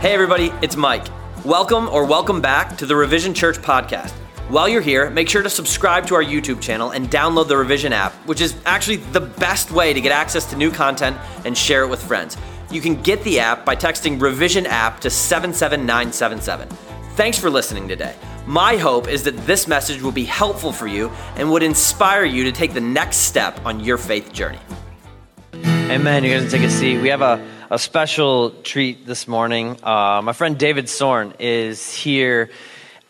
Hey, everybody, it's Mike. Welcome or welcome back to the Revision Church podcast. While you're here, make sure to subscribe to our YouTube channel and download the Revision app, which is actually the best way to get access to new content and share it with friends. You can get the app by texting Revision app to 77977. Thanks for listening today. My hope is that this message will be helpful for you and would inspire you to take the next step on your faith journey. Amen. You're going to take a seat. We have a, a special treat this morning. Uh, my friend David Sorn is here,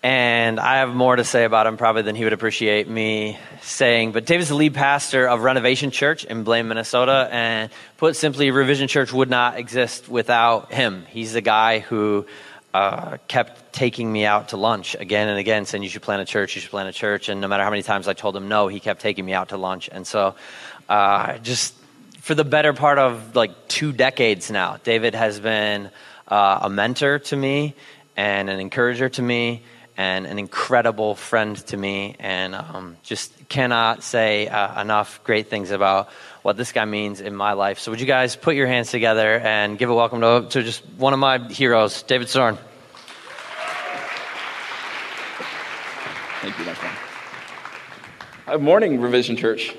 and I have more to say about him probably than he would appreciate me saying. But David's the lead pastor of Renovation Church in Blaine, Minnesota, and put simply, Revision Church would not exist without him. He's the guy who uh, kept taking me out to lunch again and again, saying, You should plant a church, you should plant a church. And no matter how many times I told him no, he kept taking me out to lunch. And so, uh, just for the better part of like two decades now, David has been uh, a mentor to me and an encourager to me and an incredible friend to me. And um, just cannot say uh, enough great things about what this guy means in my life. So, would you guys put your hands together and give a welcome to, to just one of my heroes, David Sorn? Thank you, my friend. Good morning, Revision Church.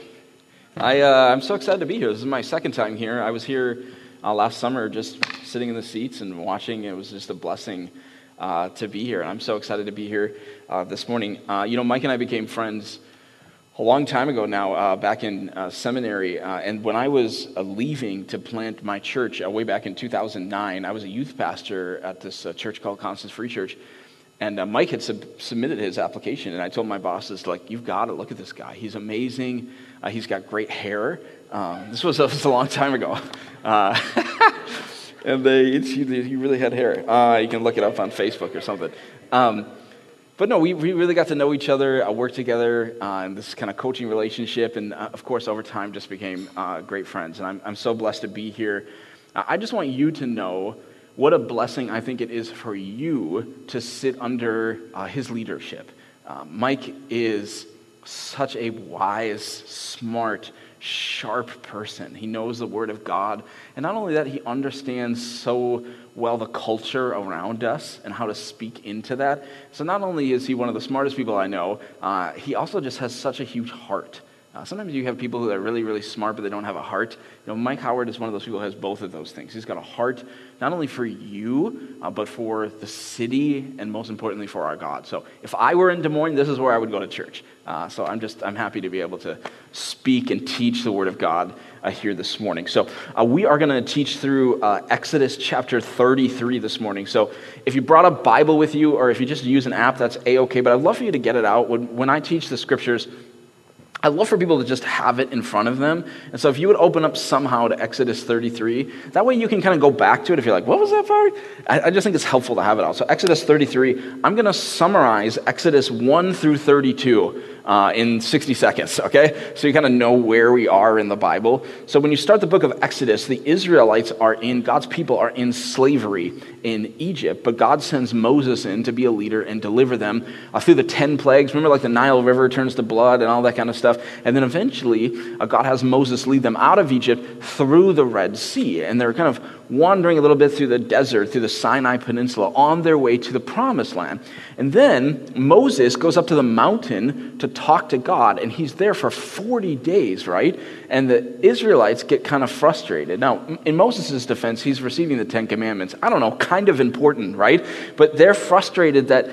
I, uh, I'm so excited to be here. This is my second time here. I was here uh, last summer just sitting in the seats and watching. It was just a blessing uh, to be here. And I'm so excited to be here uh, this morning. Uh, you know, Mike and I became friends a long time ago now, uh, back in uh, seminary. Uh, and when I was uh, leaving to plant my church uh, way back in 2009, I was a youth pastor at this uh, church called Constance Free Church. And Mike had sub- submitted his application, and I told my bosses, like, you've got to look at this guy. He's amazing. He's got great hair. Um, this was, was, a long time ago. and they, he really had hair. you can look it up on Facebook or something. Um, but no, we, we really got to know each other, uh, work together uh, in this kind of coaching relationship, and uh, of course, over time, just became uh, great friends. And I'm, I'm so blessed to be here. Uh, I just want you to know what a blessing I think it is for you to sit under uh, his leadership. Mike is such a wise, smart, sharp person. He knows the Word of God. And not only that, he understands so well the culture around us and how to speak into that. So not only is he one of the smartest people I know, uh, he also just has such a huge heart. Uh, sometimes you have people who are really, really smart, but they don't have a heart. You know, Mike Howard is one of those people who has both of those things. He's got a heart not only for you, uh, but for the city, and most importantly for our God. So if I were in Des Moines, this is where I would go to church. Uh, so I'm just I'm happy to be able to speak and teach the Word of God uh, here this morning. So uh, we are going to teach through uh, Exodus chapter 33 this morning. So if you brought a Bible with you, or if you just use an app, that's a okay. But I'd love for you to get it out when when I teach the scriptures. I love for people to just have it in front of them. And so if you would open up somehow to Exodus 33, that way you can kind of go back to it if you're like, what was that part? I, just think it's helpful to have it out. So Exodus 33, I'm going to summarize Exodus 1 through 32 uh, in 60 seconds, okay? So you kind of know where we are in the Bible. So when you start the book of Exodus, the Israelites are in, God's people are in slavery in Egypt, but God sends Moses in to be a leader and deliver them uh, through the 10 plagues. Remember, like the Nile River turns to blood and all that kind of stuff. And then eventually, uh, God has Moses lead them out of Egypt through the Red Sea. And they're kind of wandering a little bit through the desert, through the Sinai Peninsula, on their way to the Promised Land. And then Moses goes up to the mountain to talk to God, and he's there for 40 days, right? And the Israelites get kind of frustrated. Now, in Moses' defense, he's receiving the Ten Commandments. I don't know, kind of important, right? But they're frustrated that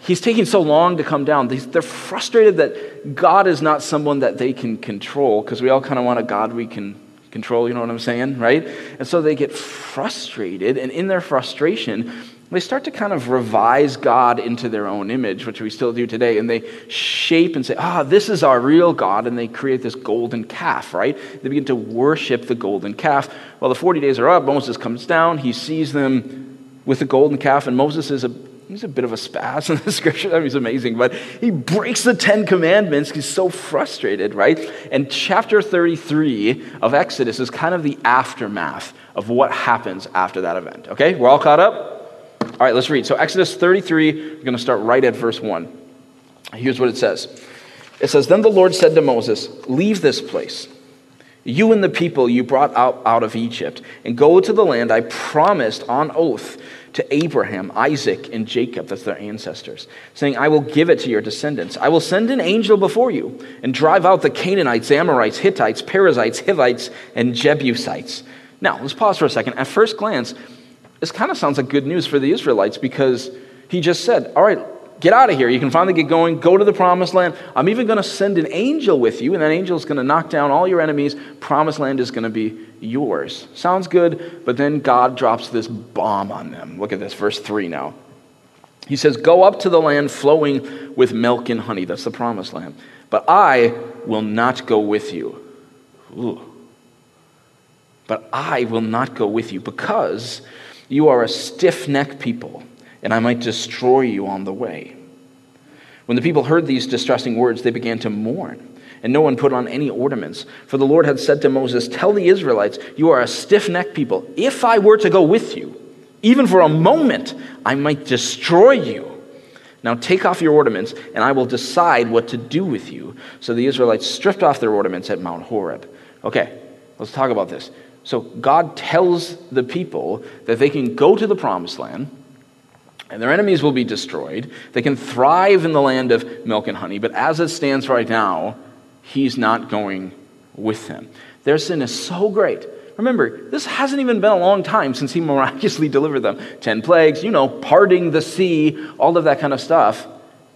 he's taking so long to come down. They're frustrated that God is not someone that they can control, because we all kind of want a God we can control, you know what I'm saying, right? And so they get frustrated, and in their frustration, they start to kind of revise God into their own image, which we still do today, and they shape and say, ah, this is our real God, and they create this golden calf, right? They begin to worship the golden calf. Well, the 40 days are up, Moses comes down, he sees them with the golden calf, and Moses is a he's a bit of a spaz in the scripture. That means amazing. But he breaks the Ten Commandments. He's so frustrated, right? And chapter 33 of Exodus is kind of the aftermath of what happens after that event. Okay? We're all caught up? All right, let's read. So, Exodus 33, we're going to start right at verse 1. Here's what it says It says, Then the Lord said to Moses, Leave this place you and the people you brought out, out of Egypt, and go to the land I promised on oath to Abraham, Isaac, and Jacob, that's their ancestors, saying, I will give it to your descendants. I will send an angel before you and drive out the Canaanites, Amorites, Hittites, Perizzites, Hivites, and Jebusites. Now, let's pause for a second. At first glance, this kind of sounds like good news for the Israelites because he just said, All right, get out of here. You can finally get going. Go to the promised land. I'm even going to send an angel with you, and that angel is going to knock down all your enemies. Promised land is going to be yours. Sounds good, but then God drops this bomb on them. Look at this, verse 3 now. He says, Go up to the land flowing with milk and honey. That's the promised land. But I will not go with you. Ooh. But I will not go with you because you are a stiff necked people and I might destroy you on the way. When the people heard these distressing words, they began to mourn, and no one put on any ornaments. For the Lord had said to Moses, Tell the Israelites, You are a stiff necked people. If I were to go with you, even for a moment, I might destroy you. Now take off your ornaments, and I will decide what to do with you. So the Israelites stripped off their ornaments at Mount Horeb. Okay, let's talk about this. So God tells the people that they can go to the promised land and their enemies will be destroyed. They can thrive in the land of milk and honey, but as it stands right now, he's not going with them. Their sin is so great. Remember, this hasn't even been a long time since he miraculously delivered them. Ten plagues, you know, parting the sea, all of that kind of stuff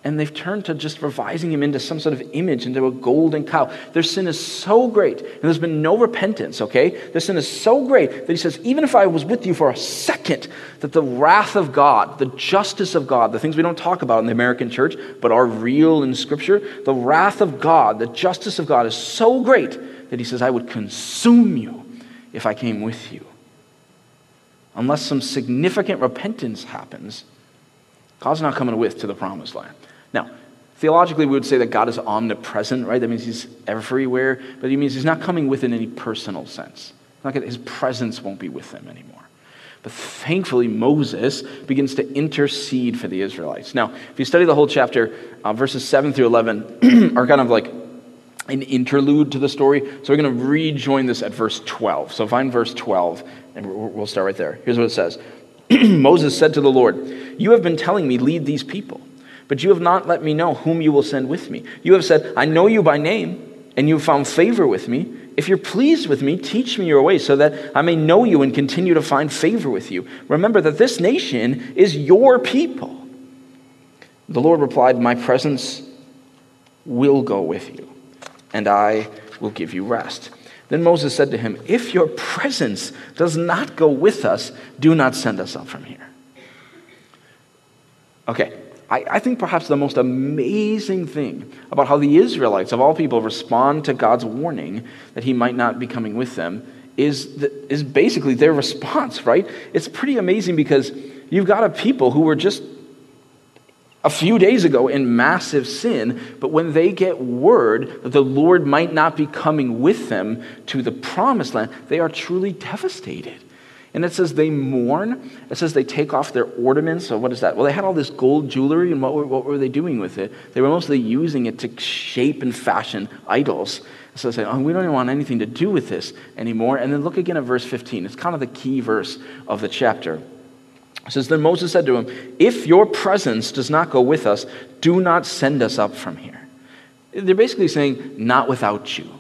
and they've turned to just revising him into some sort of image, into a golden cow. Their sin is so great, and there's been no repentance, okay? Their sin is so great that he says, even if I was with you for a second, that the wrath of God, the justice of God, the things we don't talk about in the American church, but are real in Scripture, the wrath of God, the justice of God is so great that he says, I would consume you if I came with you. Unless some significant repentance happens, God's not coming with to the promised land. Now, theologically, we would say that God is omnipresent, right? That means he's everywhere, but he means he's not coming within any personal sense. his presence won't be with them anymore. But thankfully, Moses begins to intercede for the Israelites. Now, if you study the whole chapter, uh, verses 7 through 11 are kind of like an interlude to the story. So we're going to rejoin this at verse 12. So find verse 12, and we'll start right there. Here's what it says Moses said to the Lord, You have been telling me, lead these people. But you have not let me know whom you will send with me. You have said, I know you by name, and you have found favor with me. If you're pleased with me, teach me your ways so that I may know you and continue to find favor with you. Remember that this nation is your people. The Lord replied, My presence will go with you, and I will give you rest. Then Moses said to him, If your presence does not go with us, do not send us up from here. Okay, I, I, think perhaps the most amazing thing about how the Israelites, of all people, respond to God's warning that he might not be coming with them is, the, is basically their response, right? It's pretty amazing because you've got a people who were just a few days ago in massive sin, but when they get word that the Lord might not be coming with them to the promised land, they are truly devastated. And it says they mourn. It says they take off their ornaments. So, what is that? Well, they had all this gold jewelry, and what were, what were they doing with it? They were mostly using it to shape and fashion idols. So they say, oh, we don't even want anything to do with this anymore. And then look again at verse 15. It's kind of the key verse of the chapter. It says, Then Moses said to him, If your presence does not go with us, do not send us up from here. They're basically saying, Not without you.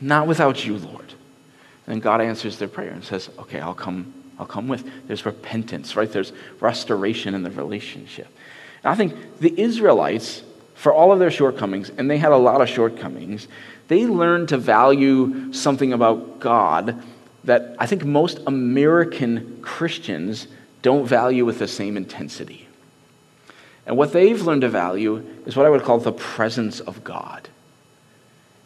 Not without you, Lord. And God answers their prayer and says, Okay, I'll come, I'll come with. There's repentance, right? There's restoration in the relationship. And I think the Israelites, for all of their shortcomings, and they had a lot of shortcomings, they learned to value something about God that I think most American Christians don't value with the same intensity. And what they've learned to value is what I would call the presence of God.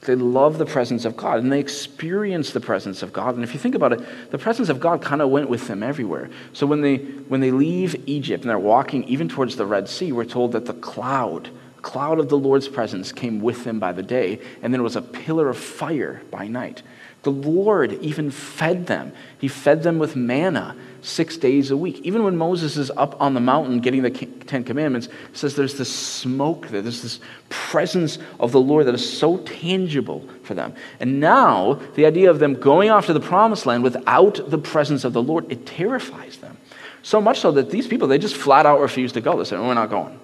They love the presence of God and they experience the presence of God. And if you think about it, the presence of God kind of went with them everywhere. So when they, when they leave Egypt and they're walking even towards the Red Sea, we're told that the cloud, cloud of the Lord's presence came with them by the day, and then it was a pillar of fire by night. The Lord even fed them. He fed them with manna six days a week. Even when Moses is up on the mountain getting the Ten Commandments, it says there's this smoke there, there's this presence of the Lord that is so tangible for them. And now, the idea of them going off to the promised land without the presence of the Lord, it terrifies them. So much so that these people, they just flat out refuse to go. They say, We're not going.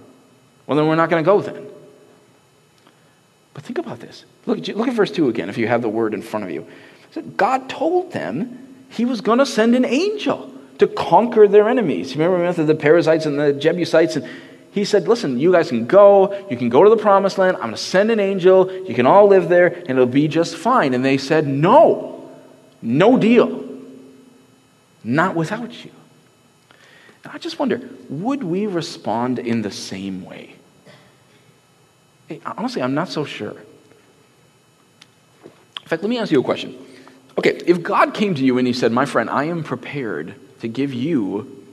Well, then we're not going to go then. But think about this. Look, look at verse 2 again, if you have the word in front of you. God told them he was going to send an angel to conquer their enemies. You remember the Perizzites and the Jebusites? And he said, Listen, you guys can go. You can go to the promised land. I'm going to send an angel. You can all live there, and it'll be just fine. And they said, No, no deal. Not without you. And I just wonder would we respond in the same way? Honestly, I'm not so sure. In fact, let me ask you a question. Okay, if God came to you and he said, My friend, I am prepared to give you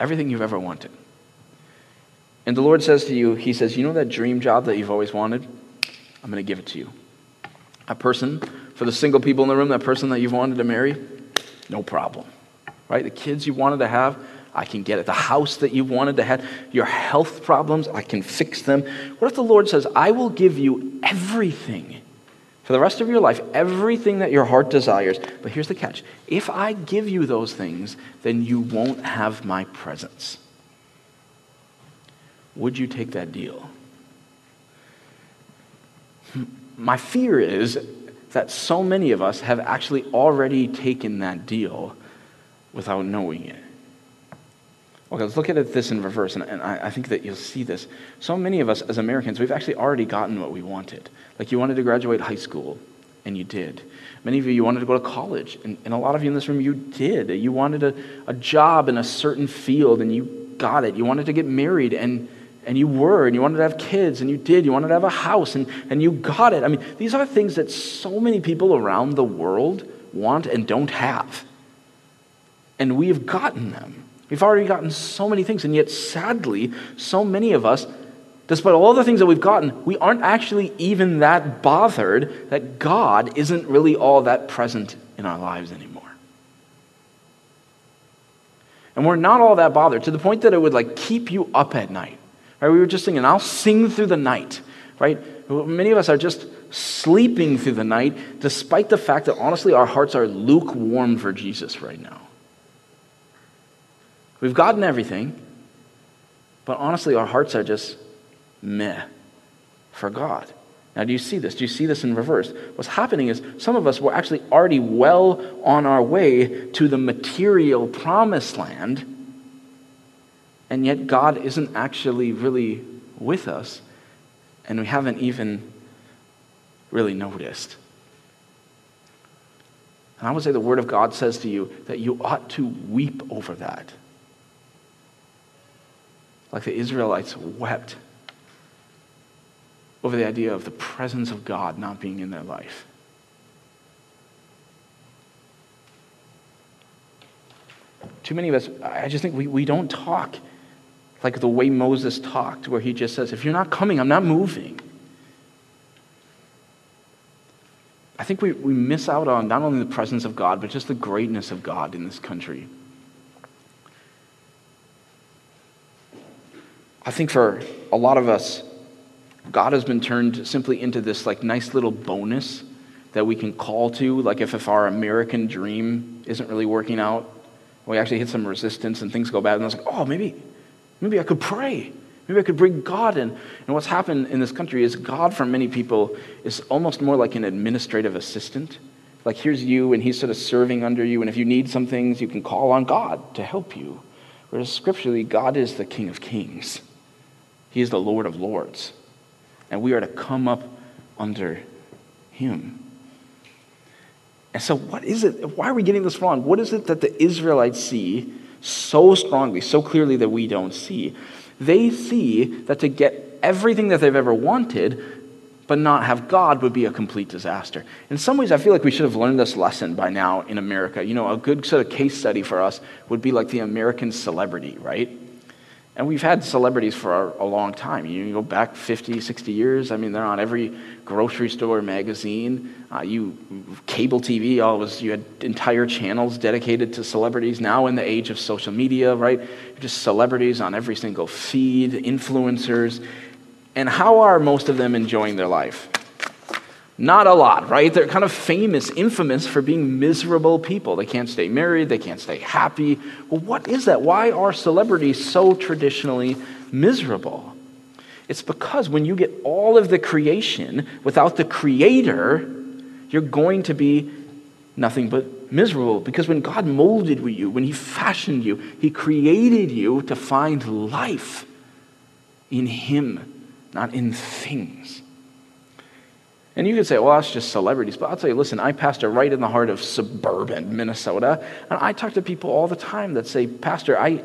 everything you've ever wanted. And the Lord says to you, He says, You know that dream job that you've always wanted? I'm going to give it to you. A person, for the single people in the room, that person that you've wanted to marry, no problem. Right? The kids you wanted to have, I can get it. The house that you wanted to have, your health problems, I can fix them. What if the Lord says, I will give you everything for the rest of your life, everything that your heart desires. But here's the catch if I give you those things, then you won't have my presence. Would you take that deal? My fear is that so many of us have actually already taken that deal without knowing it. Okay, let's look at this in reverse, and, I, I think that you'll see this. So many of us as Americans, we've actually already gotten what we wanted. Like you wanted to graduate high school, and you did. Many of you, you wanted to go to college, and, and a lot of you in this room, you did. You wanted a, a job in a certain field, and you got it. You wanted to get married, and, and you were, and you wanted to have kids, and you did. You wanted to have a house, and, and you got it. I mean, these are things that so many people around the world want and don't have. And we have gotten them. We've already gotten so many things, and yet, sadly, so many of us Despite all the things that we've gotten, we aren't actually even that bothered that God isn't really all that present in our lives anymore. And we're not all that bothered to the point that it would like keep you up at night. Right? We were just singing, I'll sing through the night. Right? Many of us are just sleeping through the night, despite the fact that honestly our hearts are lukewarm for Jesus right now. We've gotten everything, but honestly our hearts are just meh for God. Now, do you see this? Do you see this in reverse? What's happening is some of us were actually already well on our way to the material promised land, and yet God isn't actually really with us, and we haven't even really noticed. And I would say the Word of God says to you that you ought to weep over that. Like the Israelites wept over the idea of the presence of God not being in their life. Too many of us, I just think we, we don't talk like the way Moses talked, where he just says, If you're not coming, I'm not moving. I think we, we miss out on not only the presence of God, but just the greatness of God in this country. I think for a lot of us, God has been turned simply into this like nice little bonus that we can call to, like if, if our American dream isn't really working out, we actually hit some resistance and things go bad, and I was like, oh, maybe, maybe I could pray. Maybe I could bring God in. And what's happened in this country is God, for many people, is almost more like an administrative assistant. Like, here's you, and he's sort of serving under you, and if you need some things, you can call on God to help you. Whereas scripturally, God is the King of Kings, He is the Lord of Lords and we are to come up under him. And so, what is it? Why are we getting this wrong? What is it that the Israelites see so strongly, so clearly that we don't see? They see that to get everything that they've ever wanted, but not have God would be a complete disaster. In some ways, I feel like we should have learned this lesson by now in America. You know, a good sort of case study for us would be like the American celebrity, right? And we've had celebrities for a long time. You go back 50, 60 years. I mean, they're on every grocery store, magazine. Uh, you cable TV, all was you had entire channels dedicated to celebrities. Now, in the age of social media, right, just celebrities on every single feed, influencers. And how are most of them enjoying their life? Not a lot, right? They're kind of famous, infamous for being miserable people. They can't stay married, they can't stay happy. Well, what is that? Why are celebrities so traditionally miserable? It's because when you get all of the creation without the creator, you're going to be nothing but miserable. Because when God molded you, when He fashioned you, He created you to find life in Him, not in things. And you could say, well, that's just celebrities. But I'll tell you, listen, I pastor right in the heart of suburban Minnesota. And I talk to people all the time that say, Pastor, I,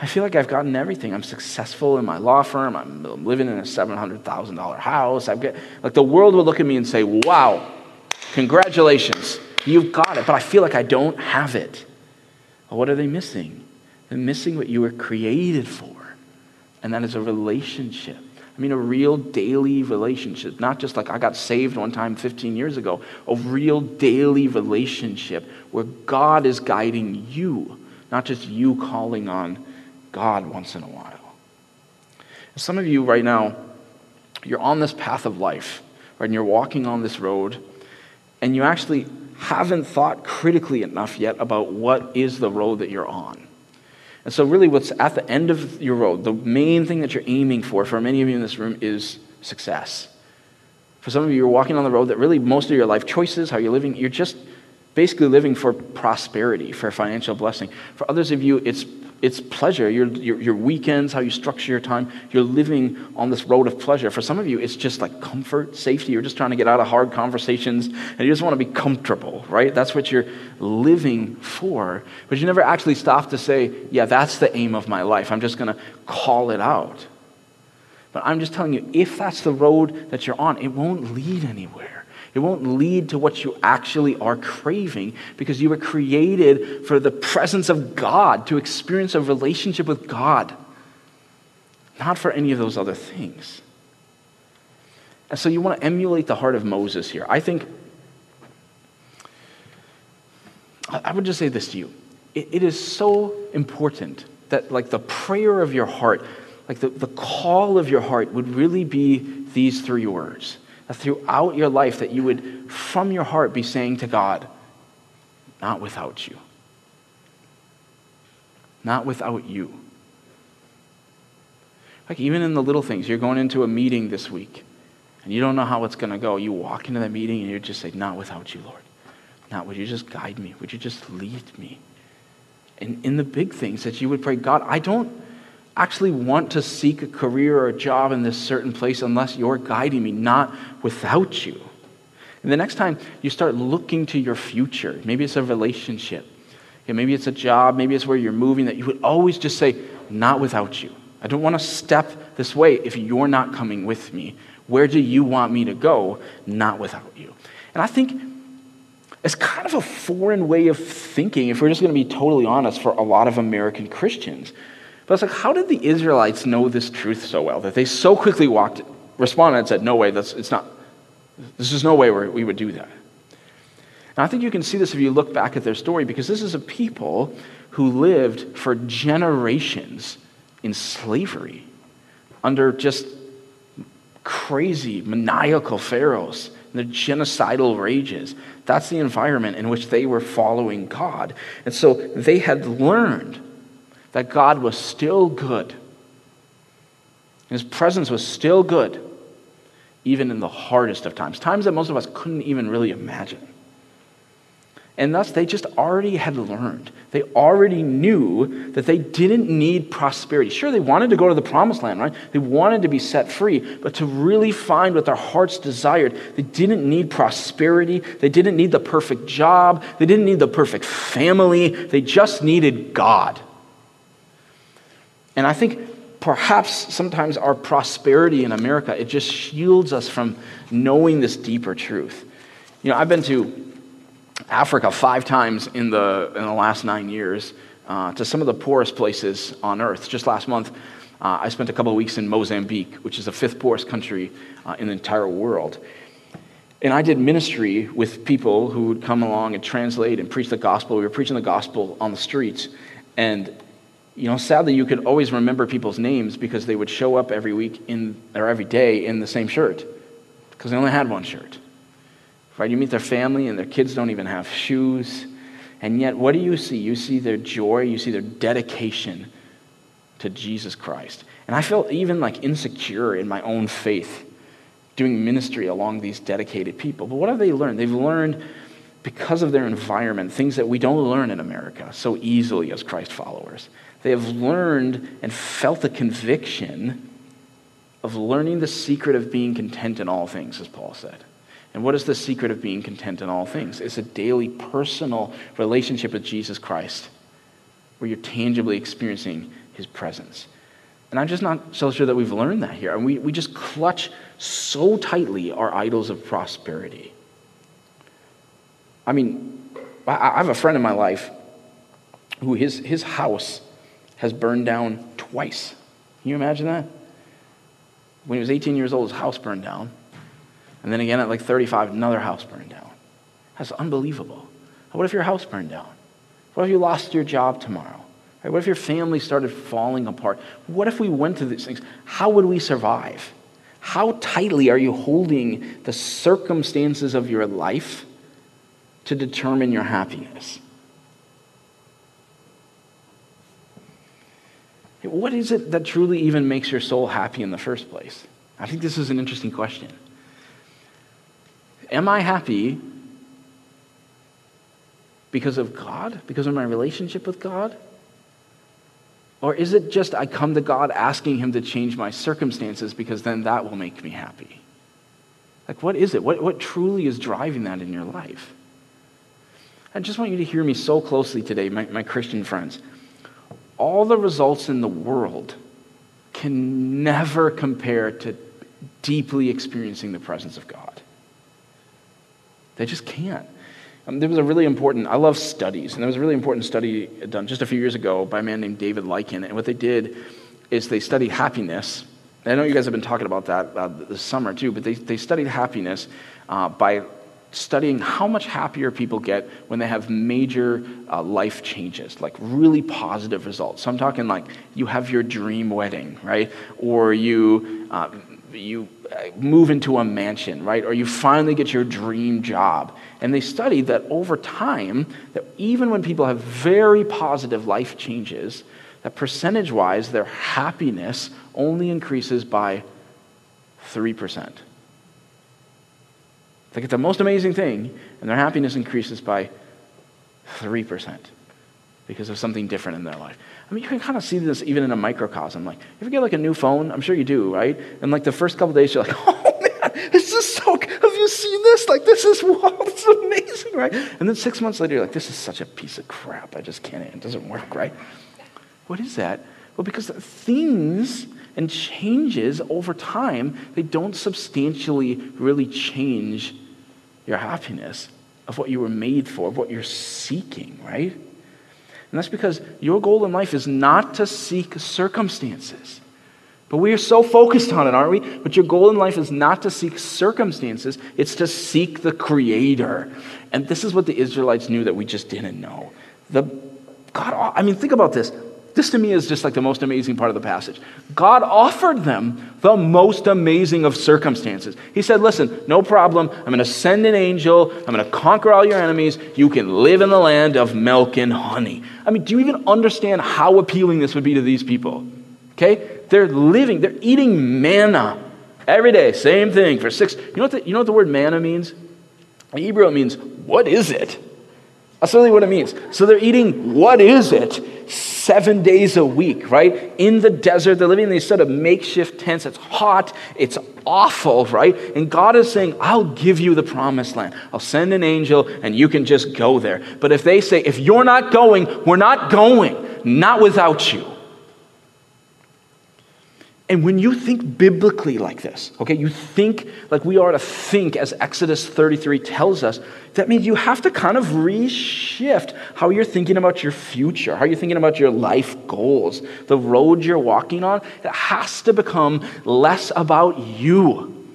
I feel like I've gotten everything. I'm successful in my law firm. I'm living in a $700,000 house. I've got, like the world would look at me and say, wow, congratulations, you've got it. But I feel like I don't have it. Well, what are they missing? They're missing what you were created for. And that is a relationship I mean, a real daily relationship, not just like I got saved one time 15 years ago, a real daily relationship where God is guiding you, not just you calling on God once in a while. Some of you right now, you're on this path of life, right, and you're walking on this road, and you actually haven't thought critically enough yet about what is the road that you're on. And so, really, what's at the end of your road, the main thing that you're aiming for, for many of you in this room, is success. For some of you, you're walking on the road that really most of your life choices, how you're living, you're just basically living for prosperity, for financial blessing. For others of you, it's it's pleasure. Your, your, your, weekends, how you structure your time, you're living on this road of pleasure. For some of you, it's just like comfort, safety. You're just trying to get out of hard conversations and you just want to be comfortable, right? That's what you're living for. But you never actually stop to say, yeah, that's the aim of my life. I'm just going to call it out. But I'm just telling you, if that's the road that you're on, it won't lead anywhere. It won't lead to what you actually are craving because you were created for the presence of God, to experience a relationship with God, not for any of those other things. And so you want to emulate the heart of Moses here. I think, I would just say this to you. it, it is so important that, like, the prayer of your heart, like the, the call of your heart would really be these three words throughout your life that you would, from your heart, be saying to God, Not without you. Not without you. Like, even in the little things, you're going into a meeting this week and you don't know how it's going to go. You walk into that meeting and you just say, Not without you, Lord. Not, would you just guide me? Would you just lead me? And in the big things that you would pray, God, I don't actually want to seek a career or a job in this certain place unless you're guiding me, not without you. And the next time you start looking to your future, maybe it's a relationship, maybe it's a job, maybe it's where you're moving, that you would always just say, not without you. I don't want to step this way if you're not coming with me. Where do you want me to go? Not without you. And I think it's kind of a foreign way of thinking, if we're just going to be totally honest, for a lot of American Christians. But it's like, how did the Israelites know this truth so well that they so quickly walked, responded and said, No way, that's, it's not, this is no way we would do that. And I think you can see this if you look back at their story because this is a people who lived for generations in slavery under just crazy, maniacal pharaohs and their genocidal rages. That's the environment in which they were following God. And so they had learned that God was still good. His presence was still good, even in the hardest of times, times that most of us couldn't even really imagine. And thus, they just already had learned. They already knew that they didn't need prosperity. Sure, they wanted to go to the promised land, right? They wanted to be set free, but to really find what their hearts desired, they didn't need prosperity. They didn't need the perfect job. They didn't need the perfect family. They just needed God. And I think perhaps sometimes our prosperity in America, it just shields us from knowing this deeper truth. You know, I've been to Africa five times in the, in the last nine years, uh, to some of the poorest places on earth. Just last month, Uh, I spent a couple of weeks in Mozambique, which is the fifth poorest country uh, in the entire world. And I did ministry with people who would come along and translate and preach the gospel. We were preaching the gospel on the streets. And, you know, sadly, you could always remember people's names because they would show up every week in, or every day in the same shirt because they only had one shirt. Right? You meet their family and their kids don't even have shoes. And yet, what do you see? You see their joy, you see their dedication to Jesus Christ. And I felt even like insecure in my own faith doing ministry along these dedicated people. But what have they learned? They've learned because of their environment things that we don't learn in America so easily as Christ followers. They have learned and felt the conviction of learning the secret of being content in all things, as Paul said. And what is the secret of being content in all things? It's a daily personal relationship with Jesus Christ where you're tangibly experiencing his presence. And I'm just not so sure that we've learned that here. And we, we just clutch so tightly our idols of prosperity. I mean, I, I have a friend in my life who his, his house has burned down twice. Can you imagine that? When he was 18 years old, his house burned down. And then again at like 35, another house burned down. That's unbelievable. What if your house burned down? What if you lost your job tomorrow? What if your family started falling apart? What if we went through these things? How would we survive? How tightly are you holding the circumstances of your life to determine your happiness? What is it that truly even makes your soul happy in the first place? I think this is an interesting question. Am I happy because of God? Because of my relationship with God? Or is it just I come to God asking Him to change my circumstances because then that will make me happy? Like, what is it? What, what truly is driving that in your life? I just want you to hear me so closely today, my, my Christian friends. All the results in the world can never compare to deeply experiencing the presence of God. They just can't. Um, there was a really important, I love studies, and there was a really important study done just a few years ago by a man named David Lykken. And what they did is they studied happiness. And I know you guys have been talking about that uh, this summer too, but they, they studied happiness uh, by studying how much happier people get when they have major uh, life changes, like really positive results. So I'm talking like you have your dream wedding, right? Or you, uh, you move into a mansion, right? Or you finally get your dream job. And they studied that over time, that even when people have very positive life changes, that percentage wise, their happiness only increases by 3%. They get the most amazing thing, and their happiness increases by 3% because of something different in their life. I mean, you can kind of see this even in a microcosm. Like, if you get like a new phone, I'm sure you do, right? And like the first couple days, you're like, oh man, this is so, have you seen this? Like, this is, wow, this is amazing, right? And then six months later, you're like, this is such a piece of crap. I just can't, it doesn't work, right? What is that? Well, because things and changes over time, they don't substantially really change your happiness of what you were made for, of what you're seeking, right? And that's because your goal in life is not to seek circumstances. But we are so focused on it, aren't we? But your goal in life is not to seek circumstances, it's to seek the Creator. And this is what the Israelites knew that we just didn't know. The God, I mean, think about this. This to me is just like the most amazing part of the passage. God offered them the most amazing of circumstances. He said, Listen, no problem. I'm going to send an angel. I'm going to conquer all your enemies. You can live in the land of milk and honey. I mean, do you even understand how appealing this would be to these people? Okay? They're living, they're eating manna every day, same thing for six. You know what the, you know what the word manna means? In Hebrew, it means, What is it? That's really what it means. So they're eating, what is it? Seven days a week, right? In the desert. They're living in these sort of makeshift tents. It's hot. It's awful, right? And God is saying, I'll give you the promised land. I'll send an angel and you can just go there. But if they say, if you're not going, we're not going, not without you. And when you think biblically like this, okay, you think like we are to think as Exodus 33 tells us, that means you have to kind of reshift how you're thinking about your future, how you're thinking about your life goals, the road you're walking on. It has to become less about you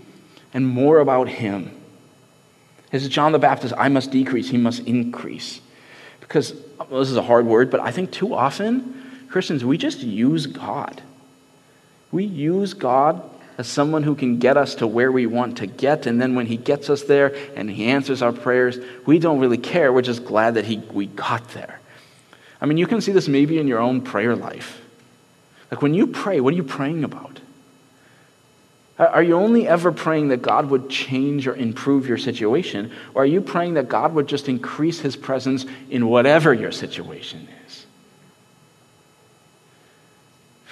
and more about Him. As John the Baptist, I must decrease, He must increase. Because well, this is a hard word, but I think too often, Christians, we just use God. We use God as someone who can get us to where we want to get, and then when He gets us there and He answers our prayers, we don't really care. We're just glad that he, we got there. I mean, you can see this maybe in your own prayer life. Like when you pray, what are you praying about? Are you only ever praying that God would change or improve your situation? Or are you praying that God would just increase his presence in whatever your situation is?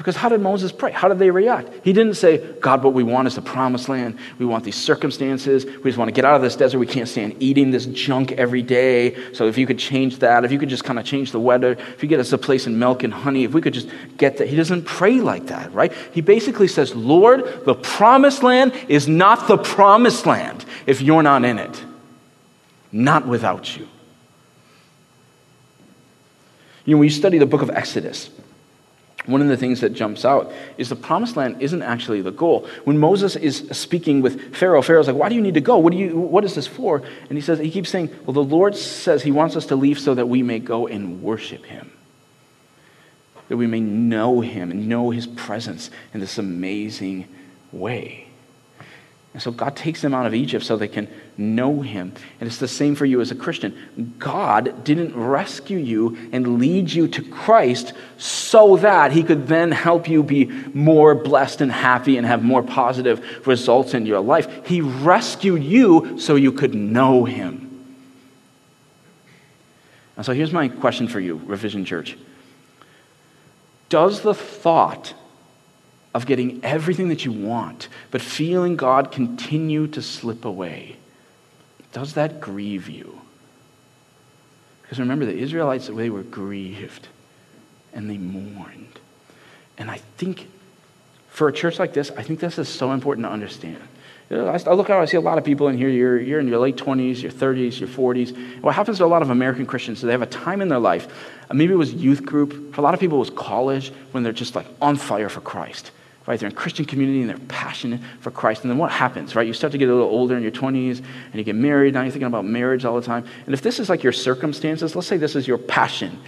Because how did Moses pray? How did they react? He didn't say, God, what we want is the promised land. We want these circumstances. We just want to get out of this desert. We can't stand eating this junk every day. So if you could change that, if you could just kind of change the weather, if you get us a place in milk and honey, if we could just get that. He doesn't pray like that, right? He basically says, Lord, the promised land is not the promised land if you're not in it, not without you. You know, when you study the book of Exodus, one of the things that jumps out is the promised land isn't actually the goal. When Moses is speaking with Pharaoh, Pharaoh's like, Why do you need to go? What, do you, what is this for? And he says, he keeps saying, Well, the Lord says he wants us to leave so that we may go and worship him. That we may know him and know his presence in this amazing way. And so God takes them out of Egypt so they can know Him. And it's the same for you as a Christian. God didn't rescue you and lead you to Christ so that He could then help you be more blessed and happy and have more positive results in your life. He rescued you so you could know Him. And so here's my question for you, Revision Church. Does the thought of getting everything that you want, but feeling God continue to slip away, does that grieve you? Because remember, the Israelites, they were grieved and they mourned. And I think for a church like this, I think this is so important to understand. I look out, I see a lot of people in here, you're, you're in your late 20s, your 30s, your 40s. What happens to a lot of American Christians is they have a time in their life, maybe it was youth group, for a lot of people it was college, when they're just like on fire for Christ right? They're in Christian community and they're passionate for Christ. And then what happens, right? You start to get a little older in your 20s and you get married. Now you're thinking about marriage all the time. And if this is like your circumstances, let's say this is your passion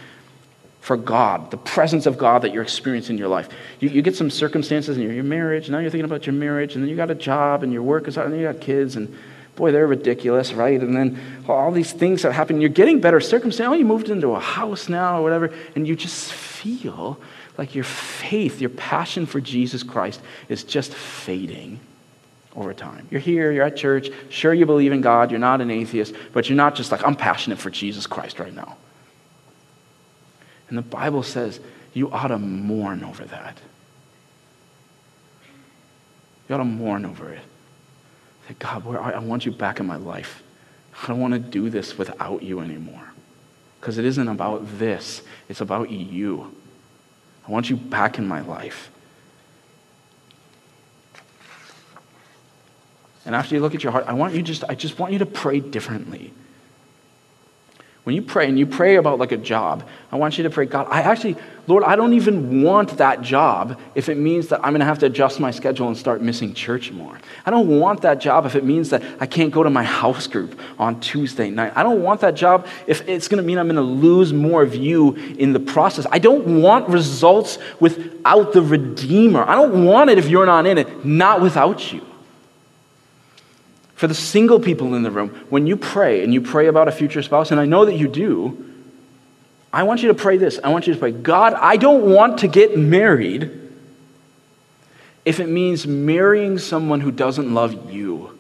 for God, the presence of God that you're experiencing in your life. You, you get some circumstances in your, your marriage. Now you're thinking about your marriage. And then you got a job and your work is hard. And you got kids. And boy, they're ridiculous, right? And then all these things that happen. You're getting better circumstances. Oh, you moved into a house now or whatever. And you just feel like your faith, your passion for Jesus Christ is just fading over time. You're here, you're at church, sure you believe in God, you're not an atheist, but you're not just like, I'm passionate for Jesus Christ right now. And the Bible says you ought to mourn over that. You ought to mourn over it. Say, God, I want you back in my life. I don't want to do this without you anymore. Because it isn't about this, it's about you. I want you back in my life. And after you look at your heart, I want you just I just want you to pray differently. When you pray and you pray about like a job, I want you to pray, God, I actually, Lord, I don't even want that job if it means that I'm going to have to adjust my schedule and start missing church more. I don't want that job if it means that I can't go to my house group on Tuesday night. I don't want that job if it's going to mean I'm going to lose more of you in the process. I don't want results without the Redeemer. I don't want it if you're not in it, not without you. For the single people in the room, when you pray and you pray about a future spouse, and I know that you do, I want you to pray this. I want you to pray, God, I don't want to get married if it means marrying someone who doesn't love you.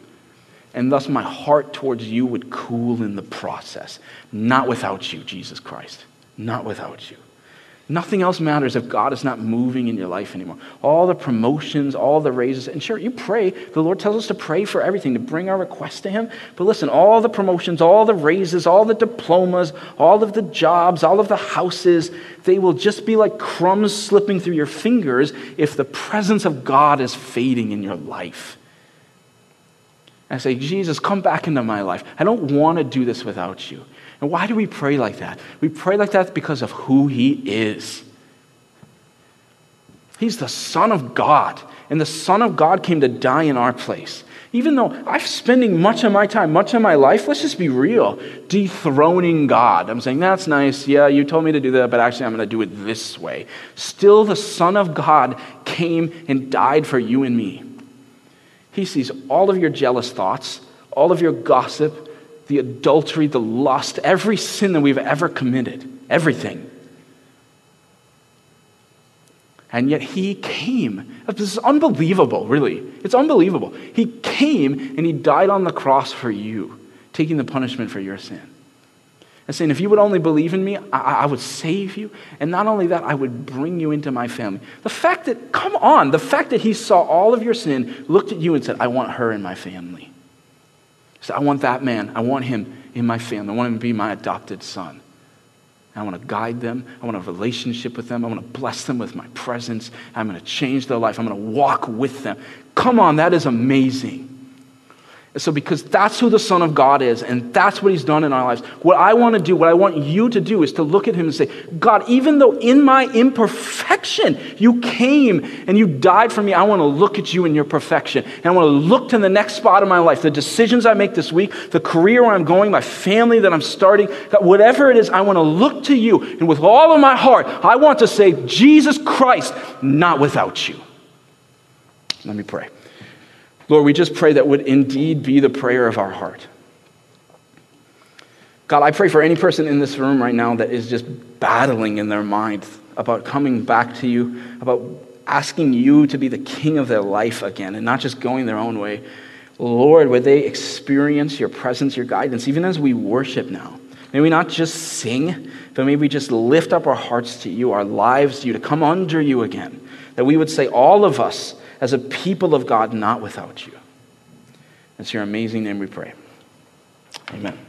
And thus my heart towards you would cool in the process. Not without you, Jesus Christ. Not without you. Nothing else matters if God is not moving in your life anymore. All the promotions, all the raises, and sure, you pray. The Lord tells us to pray for everything, to bring our requests to Him. But listen, all the promotions, all the raises, all the diplomas, all of the jobs, all of the houses, they will just be like crumbs slipping through your fingers if the presence of God is fading in your life. I say, Jesus, come back into my life. I don't want to do this without you. And why do we pray like that? We pray like that because of who He is. He's the Son of God, and the Son of God came to die in our place. Even though I'm spending much of my time, much of my life, let's just be real, dethroning God. I'm saying, that's nice. Yeah, you told me to do that, but actually, I'm going to do it this way. Still, the Son of God came and died for you and me. He sees all of your jealous thoughts, all of your gossip, the adultery, the lust, every sin that we've ever committed, everything. And yet he came. This is unbelievable, really. It's unbelievable. He came and he died on the cross for you, taking the punishment for your sin. And saying, if you would only believe in me, I, I, would save you. And not only that, I would bring you into my family. The fact that, come on, the fact that he saw all of your sin, looked at you and said, I want her in my family. So I want that man. I want him in my family. I want him to be my adopted son. I want to guide them. I want a relationship with them. I want to bless them with my presence. I'm going to change their life. I'm going to walk with them. Come on, that is amazing. So, because that's who the Son of God is, and that's what He's done in our lives, what I want to do, what I want you to do, is to look at Him and say, God, even though in my imperfection you came and you died for me, I want to look at you in your perfection. And I want to look to the next spot of my life, the decisions I make this week, the career where I'm going, my family that I'm starting, that whatever it is, I want to look to you. And with all of my heart, I want to say, Jesus Christ, not without you. Let me pray. Lord, we just pray that would indeed be the prayer of our heart. God, I pray for any person in this room right now that is just battling in their mind about coming back to you, about asking you to be the king of their life again and not just going their own way. Lord, would they experience your presence, your guidance, even as we worship now? May we not just sing, but may we just lift up our hearts to you, our lives to you, to come under you again. That we would say, all of us, as a people of God, not without you. It's your amazing name we pray. Amen.